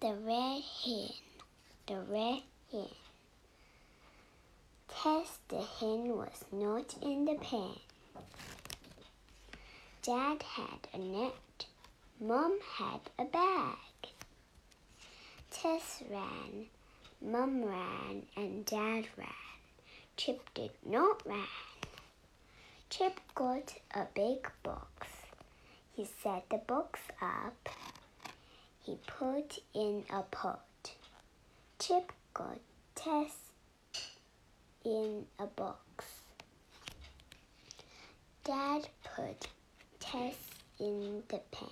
The red hen, the red hen. Tess the hen was not in the pen. Dad had a net. Mum had a bag. Tess ran, Mum ran, and Dad ran. Chip did not run. Chip got a big box. He set the box up. He put in a pot. Chip got Tess in a box. Dad put Tess in the pen.